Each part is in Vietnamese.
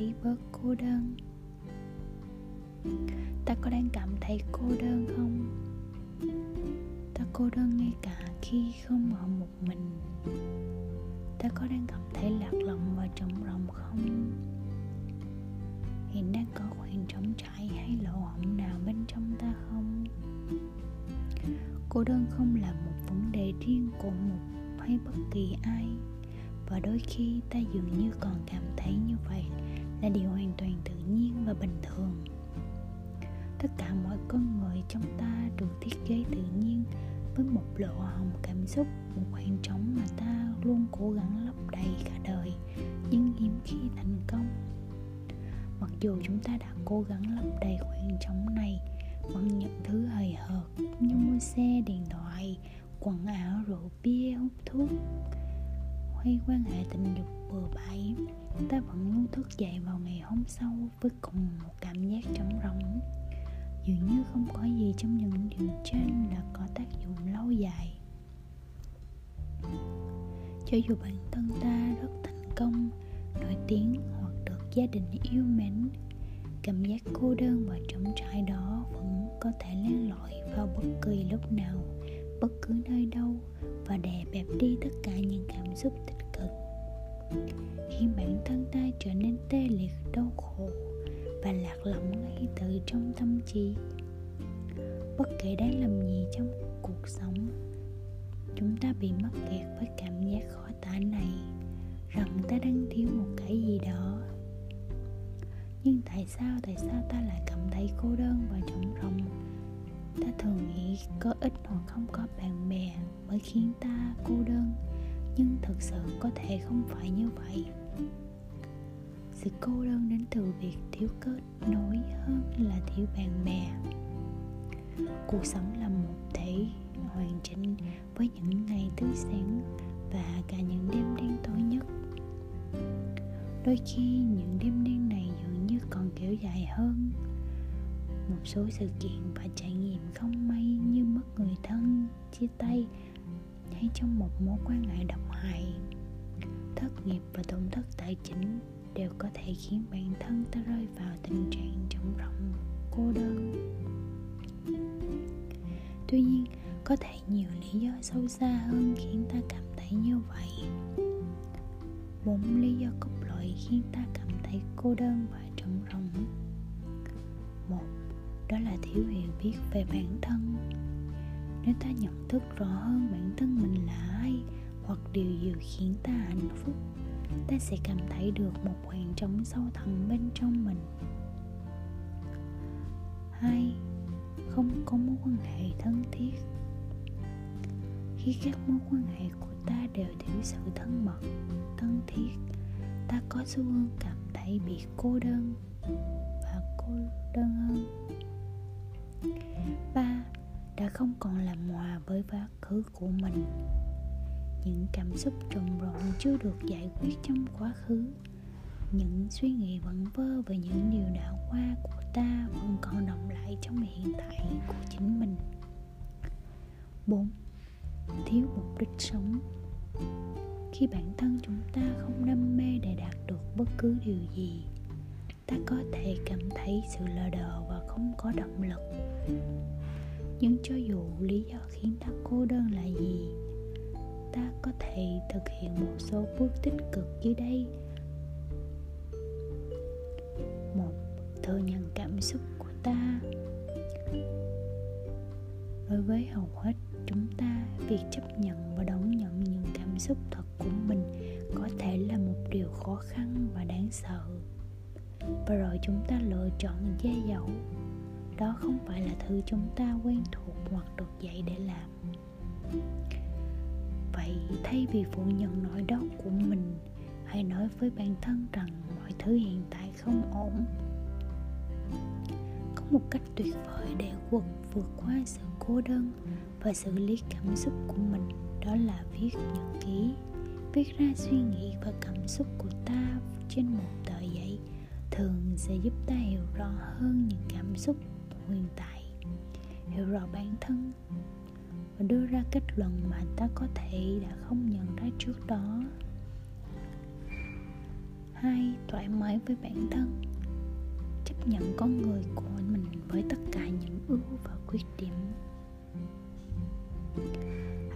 thấy bớt cô đơn. Ta có đang cảm thấy cô đơn không? Ta cô đơn ngay cả khi không ở một mình. Ta có đang cảm thấy lạc lòng và trống rỗng không? Hiện đang có khoảng trống trải hay lỗ hổng nào bên trong ta không? Cô đơn không là một vấn đề riêng của một hay bất kỳ ai và đôi khi ta dường như còn cảm thấy như vậy là điều hoàn toàn tự nhiên và bình thường. Tất cả mọi con người trong ta được thiết kế tự nhiên với một lộ hồng cảm xúc, một khoảng trống mà ta luôn cố gắng lấp đầy cả đời, nhưng hiếm khi thành công. Mặc dù chúng ta đã cố gắng lấp đầy khoảng trống này bằng những thứ hời hợt như mua xe, điện thoại, quần áo, rượu bia, hút thuốc hay quan hệ tình dục bừa bãi ta vẫn luôn thức dậy vào ngày hôm sau với cùng một cảm giác trống rỗng. Dường như không có gì trong những điều trên là có tác dụng lâu dài. Cho dù bản thân ta rất thành công, nổi tiếng hoặc được gia đình yêu mến, cảm giác cô đơn và trống trải đó vẫn có thể len lỏi vào bất kỳ lúc nào bất cứ nơi đâu và đè bẹp đi tất cả những cảm xúc tích cực. Khi bản thân ta trở nên tê liệt, đau khổ và lạc lõng ngay từ trong tâm trí. Bất kể đang làm gì trong cuộc sống, chúng ta bị mắc kẹt với cảm giác khó tả này, rằng ta đang thiếu một cái gì đó. Nhưng tại sao tại sao ta lại cảm thấy cô đơn và trống rỗng? Ta thường nghĩ có ít hoặc không có bạn bè mới khiến ta cô đơn, nhưng thực sự có thể không phải như vậy. Sự cô đơn đến từ việc thiếu kết nối hơn là thiếu bạn bè. Cuộc sống là một thể hoàn chỉnh với những ngày tươi sáng và cả những đêm đen tối nhất. Đôi khi những đêm đen này dường như còn kéo dài hơn một số sự kiện và trải nghiệm không may như mất người thân, chia tay, hay trong một mối quan hệ độc hại. Thất nghiệp và tổn thất tài chính đều có thể khiến bản thân ta rơi vào tình trạng trống rỗng, cô đơn. Tuy nhiên, có thể nhiều lý do sâu xa hơn khiến ta cảm thấy như vậy. Bốn lý do cốt lõi khiến ta cảm thấy cô đơn và trống rỗng. Một đó là thiếu hiểu biết về bản thân. Nếu ta nhận thức rõ hơn bản thân mình là ai hoặc điều gì khiến ta hạnh phúc, ta sẽ cảm thấy được một khoảng trống sâu thẳm bên trong mình. Hai, không có mối quan hệ thân thiết. Khi các mối quan hệ của ta đều thiếu sự thân mật, thân thiết, ta có xu hướng cảm thấy bị cô đơn và cô đơn hơn ba đã không còn làm hòa với quá khứ của mình. Những cảm xúc trồng rộn chưa được giải quyết trong quá khứ. Những suy nghĩ vẩn vơ về những điều đã qua của ta vẫn còn động lại trong hiện tại của chính mình. 4. Thiếu mục đích sống. Khi bản thân chúng ta không đam mê để đạt được bất cứ điều gì, Ta có thể thấy sự lờ đờ và không có động lực. Nhưng cho dù lý do khiến ta cô đơn là gì, Ta có thể thực hiện một số bước tích cực dưới đây. Một, thừa nhận cảm xúc của ta. Đối với hầu hết chúng ta, việc chấp nhận và đón nhận những cảm xúc thật của mình có thể là một điều khó khăn và đáng sợ và rồi chúng ta lựa chọn che giấu. Đó không phải là thứ chúng ta quen thuộc hoặc được dạy để làm. Vậy thay vì phủ nhận nỗi đau của mình, hãy nói với bản thân rằng mọi thứ hiện tại không ổn. Có một cách tuyệt vời để vượt vượt qua sự cô đơn và xử lý cảm xúc của mình, đó là viết nhật ký. Viết ra suy nghĩ và cảm xúc của ta trên một tờ giấy thường sẽ giúp ta hiểu rõ hơn những cảm xúc hiện tại, hiểu rõ bản thân và đưa ra kết luận mà ta có thể đã không nhận ra trước đó. Hai, thoải mái với bản thân. Chấp nhận con người của mình với tất cả những ưu và khuyết điểm.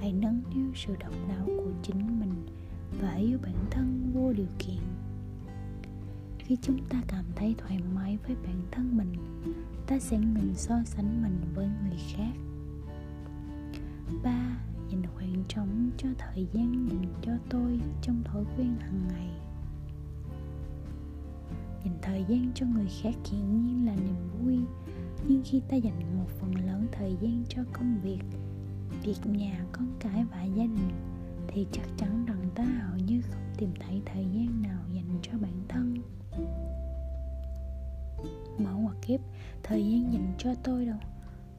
Hãy nâng niu sự độc đáo của chính mình và yêu bản thân vô điều kiện khi chúng ta cảm thấy thoải mái với bản thân mình, ta sẽ ngừng so sánh mình với người khác. Ba dành khoảng trống cho thời gian dành cho tôi trong thói quen hàng ngày. Dành thời gian cho người khác hiển nhiên là niềm vui, nhưng khi ta dành một phần lớn thời gian cho công việc việc nhà, con cái và gia đình, thì chắc chắn rằng ta hầu như không tìm thấy thời gian nào dành cho bản thân mở ngoặc kép, thời gian dành cho tôi đâu.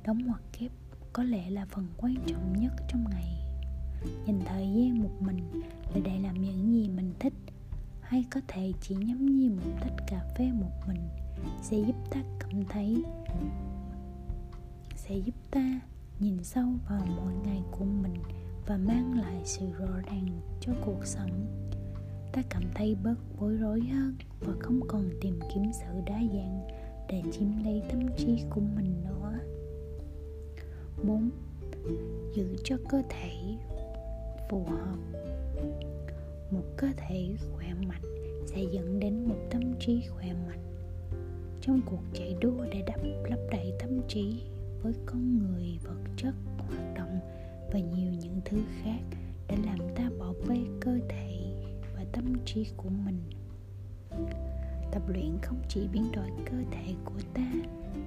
Đóng ngoặc kép có lẽ là phần quan trọng nhất trong ngày. Dành thời gian một mình là để làm những gì mình thích, hay có thể chỉ nhắm nhi một tách cà phê một mình, sẽ giúp ta cảm thấy, sẽ giúp ta nhìn sâu vào mỗi ngày của mình và mang lại sự rõ ràng cho cuộc sống. Ta cảm thấy bớt bối rối hơn và không còn tìm kiếm sự đa dạng để chiếm lấy tâm trí của mình nữa 4. Giữ cho cơ thể phù hợp Một cơ thể khỏe mạnh sẽ dẫn đến một tâm trí khỏe mạnh Trong cuộc chạy đua để đắp lấp đầy tâm trí với con người, vật chất, hoạt động và nhiều những thứ khác để làm ta bỏ bê cơ thể và tâm trí của mình tập luyện không chỉ biến đổi cơ thể của ta,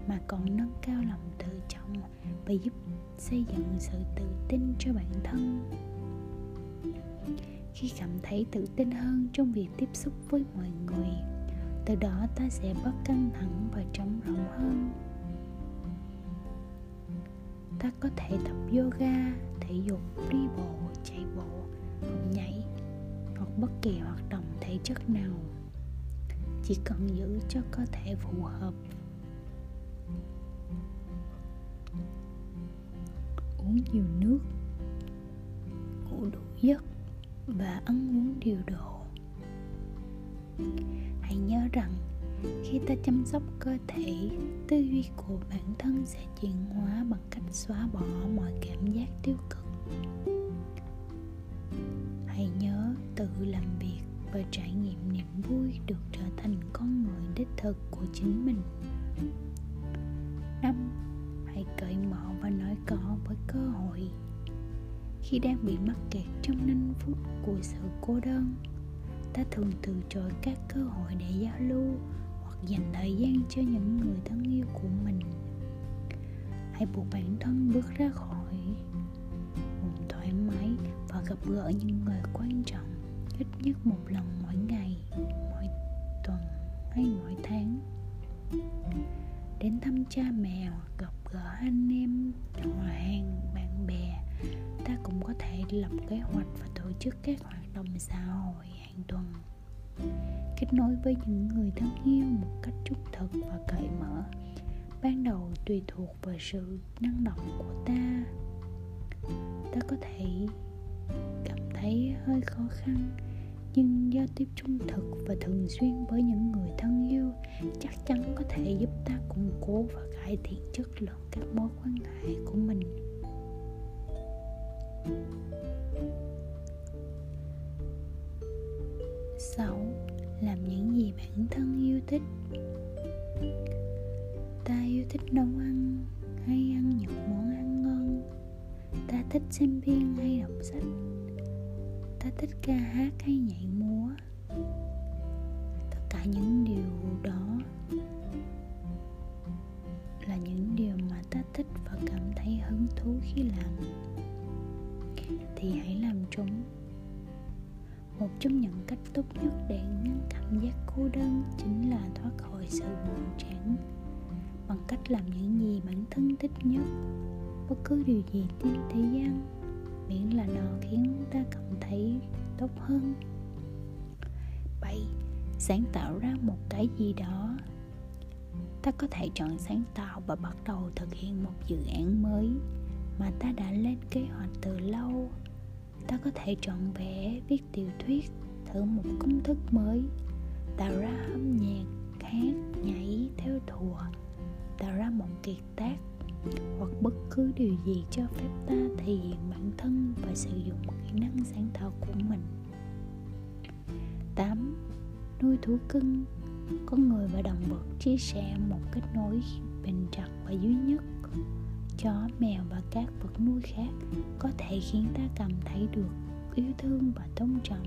mà còn nâng cao lòng tự trọng và giúp xây dựng sự tự tin cho bản thân. Khi cảm thấy tự tin hơn trong việc tiếp xúc với mọi người, từ đó ta sẽ bớt căng thẳng và trống rỗng hơn. Ta có thể tập yoga, thể dục, đi bộ, chạy bộ hoặc nhảy hoặc bất kỳ hoạt động thể chất nào chỉ cần giữ cho cơ thể phù hợp. Uống nhiều nước, ngủ đủ giấc và ăn uống điều độ. Hãy nhớ rằng, khi ta chăm sóc cơ thể, tư duy của bản thân sẽ chuyển hóa bằng cách xóa bỏ mọi cảm giác tiêu cực. Hãy nhớ tự làm việc và trải nghiệm niềm vui được thành con người đích thực của chính mình. Năm, hãy cởi mở và nói có với cơ hội. Khi đang bị mắc kẹt trong 5 phút của sự cô đơn, ta thường từ chối các cơ hội để giao lưu hoặc dành thời gian cho những người thân yêu của mình. Hãy buộc bản thân bước ra khỏi vùng thoải mái và gặp gỡ những người quan trọng, ít nhất một lần mỗi ngày hay mỗi tháng. Đến thăm cha mẹ hoặc gặp gỡ anh em họ hàng bạn bè, ta cũng có thể lập kế hoạch và tổ chức các hoạt động xã hội hàng tuần. Kết nối với những người thân yêu một cách trung thực và cởi mở, ban đầu tùy thuộc vào sự năng động của ta. Ta có thể cảm thấy hơi khó khăn nhưng giao tiếp trung thực và thường xuyên với những người thân yêu chắc chắn có thể giúp ta củng cố và cải thiện chất lượng các mối quan hệ của mình. Sáu, làm những gì bản thân yêu thích. Ta yêu thích nấu ăn, hay ăn những món ăn ngon. Ta thích xem phim hay đọc sách thích ca hát hay nhảy múa. Tất cả những điều đó là những điều mà ta thích và cảm thấy hứng thú khi làm. Thì hãy làm chúng một trong những cách tốt nhất để ngăn cảm giác cô đơn chính là thoát khỏi sự buồn chán bằng cách làm những gì bản thân thích nhất. Bất cứ điều gì trên thế gian miễn là nó khiến ta cảm thấy tốt hơn 7. Sáng tạo ra một cái gì đó Ta có thể chọn sáng tạo và bắt đầu thực hiện một dự án mới mà ta đã lên kế hoạch từ lâu ta có thể chọn vẽ viết tiểu thuyết, thử một công thức mới, tạo ra âm nhạc, hát, nhảy theo thùa, tạo ra một kiệt tác hoặc bất cứ điều gì cho phép ta thể hiện bản thân và sử dụng kỹ năng sáng tạo của mình. 8. Nuôi thú cưng. Con người và động vật chia sẻ một kết nối bền chặt và duy nhất. Chó, mèo và các vật nuôi khác có thể khiến ta cảm thấy được yêu thương và tôn trọng.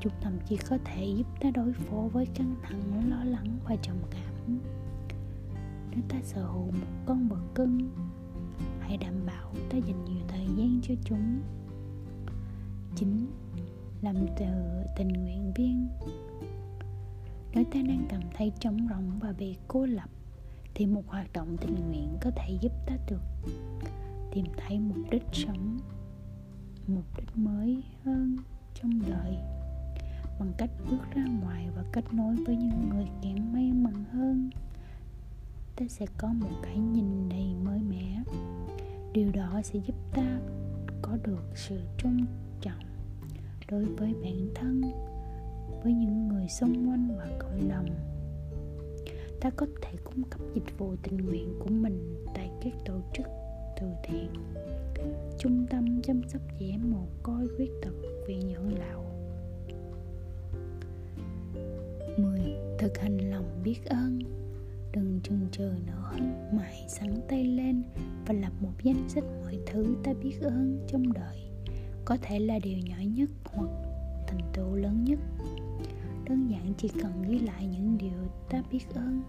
Chúng thậm chí có thể giúp ta đối phó với căng thẳng lo lắng và trầm cảm nếu ta sở hữu một con vật cưng, hãy đảm bảo ta dành nhiều thời gian cho chúng. Chính làm từ tình nguyện viên. Nếu ta đang cảm thấy trống rỗng và bị cô lập, thì một hoạt động tình nguyện có thể giúp ta được tìm thấy mục đích sống, mục đích mới hơn trong đời, bằng cách bước ra ngoài và kết nối với những người kém may mắn hơn ta sẽ có một cái nhìn đầy mới mẻ. Điều đó sẽ giúp ta có được sự tôn trọng đối với bản thân, với những người xung quanh và cộng đồng. Ta có thể cung cấp dịch vụ tình nguyện của mình tại các tổ chức, từ thiện, trung tâm chăm sóc trẻ mồ côi, khuyết tật, viện dưỡng lão. 10. Thực hành lòng biết ơn. Đừng chừng chờ nữa. Mà hãy sẵn tay lên và lập một danh sách mọi thứ ta biết ơn trong đời. Có thể là điều nhỏ nhất hoặc thành tựu lớn nhất. Đơn giản chỉ cần ghi lại những điều ta biết ơn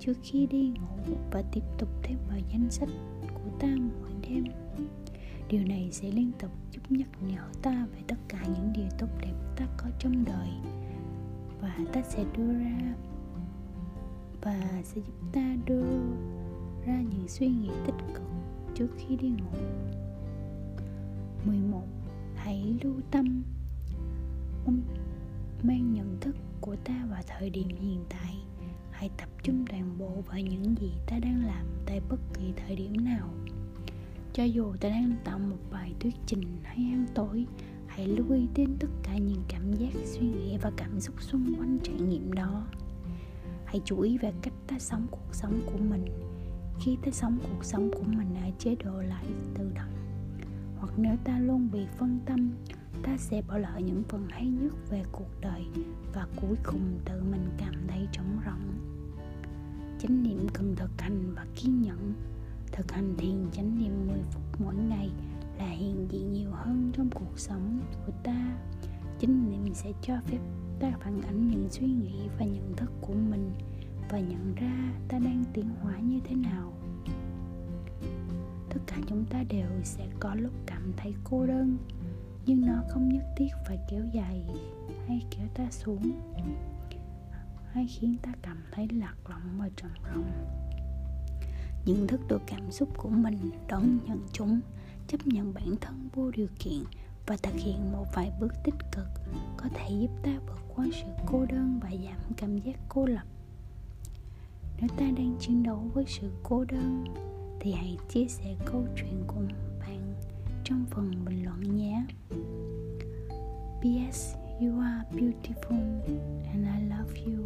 trước khi đi ngủ và tiếp tục thêm vào danh sách của ta mỗi đêm, điều này sẽ liên tục giúp nhắc nhở ta về tất cả những điều tốt đẹp ta có trong đời. Và ta sẽ đưa ra và sẽ giúp ta đưa ra những suy nghĩ tích cực trước khi đi ngủ. 11. Hãy lưu tâm. Mang nhận thức của ta vào thời điểm hiện tại. Hãy tập trung toàn bộ vào những gì ta đang làm tại bất kỳ thời điểm nào. Cho dù ta đang tạo một bài thuyết trình hay ăn tối, hãy lưu ý đến tất cả những cảm giác, suy nghĩ và cảm xúc xung quanh trải nghiệm đó hãy chú ý về cách ta sống cuộc sống của mình. Khi ta sống cuộc sống của mình ở chế độ lại tự động, hoặc nếu ta luôn bị phân tâm, ta sẽ bỏ lỡ những phần hay nhất về cuộc đời và cuối cùng tự mình cảm thấy trống rỗng. Chánh niệm cần thực hành và kiên nhẫn. Thực hành thiền chánh niệm 10 phút mỗi ngày là hiện diện nhiều hơn trong cuộc sống của ta. Chánh niệm sẽ cho phép ta phản ánh những suy nghĩ và nhận thức của mình và nhận ra ta đang tiến hóa như thế nào. Tất cả chúng ta đều sẽ có lúc cảm thấy cô đơn, nhưng nó không nhất thiết phải kéo dài hay kéo ta xuống, hay khiến ta cảm thấy lạc lõng và trầm rộng nhận thức được cảm xúc của mình, đón nhận chúng, chấp nhận bản thân vô điều kiện và thực hiện một vài bước tích cực có thể giúp ta vượt qua sự cô đơn và giảm cảm giác cô lập nếu ta đang chiến đấu với sự cô đơn, thì hãy chia sẻ câu chuyện của bạn trong phần bình luận nhé P.S. You are beautiful and I love you.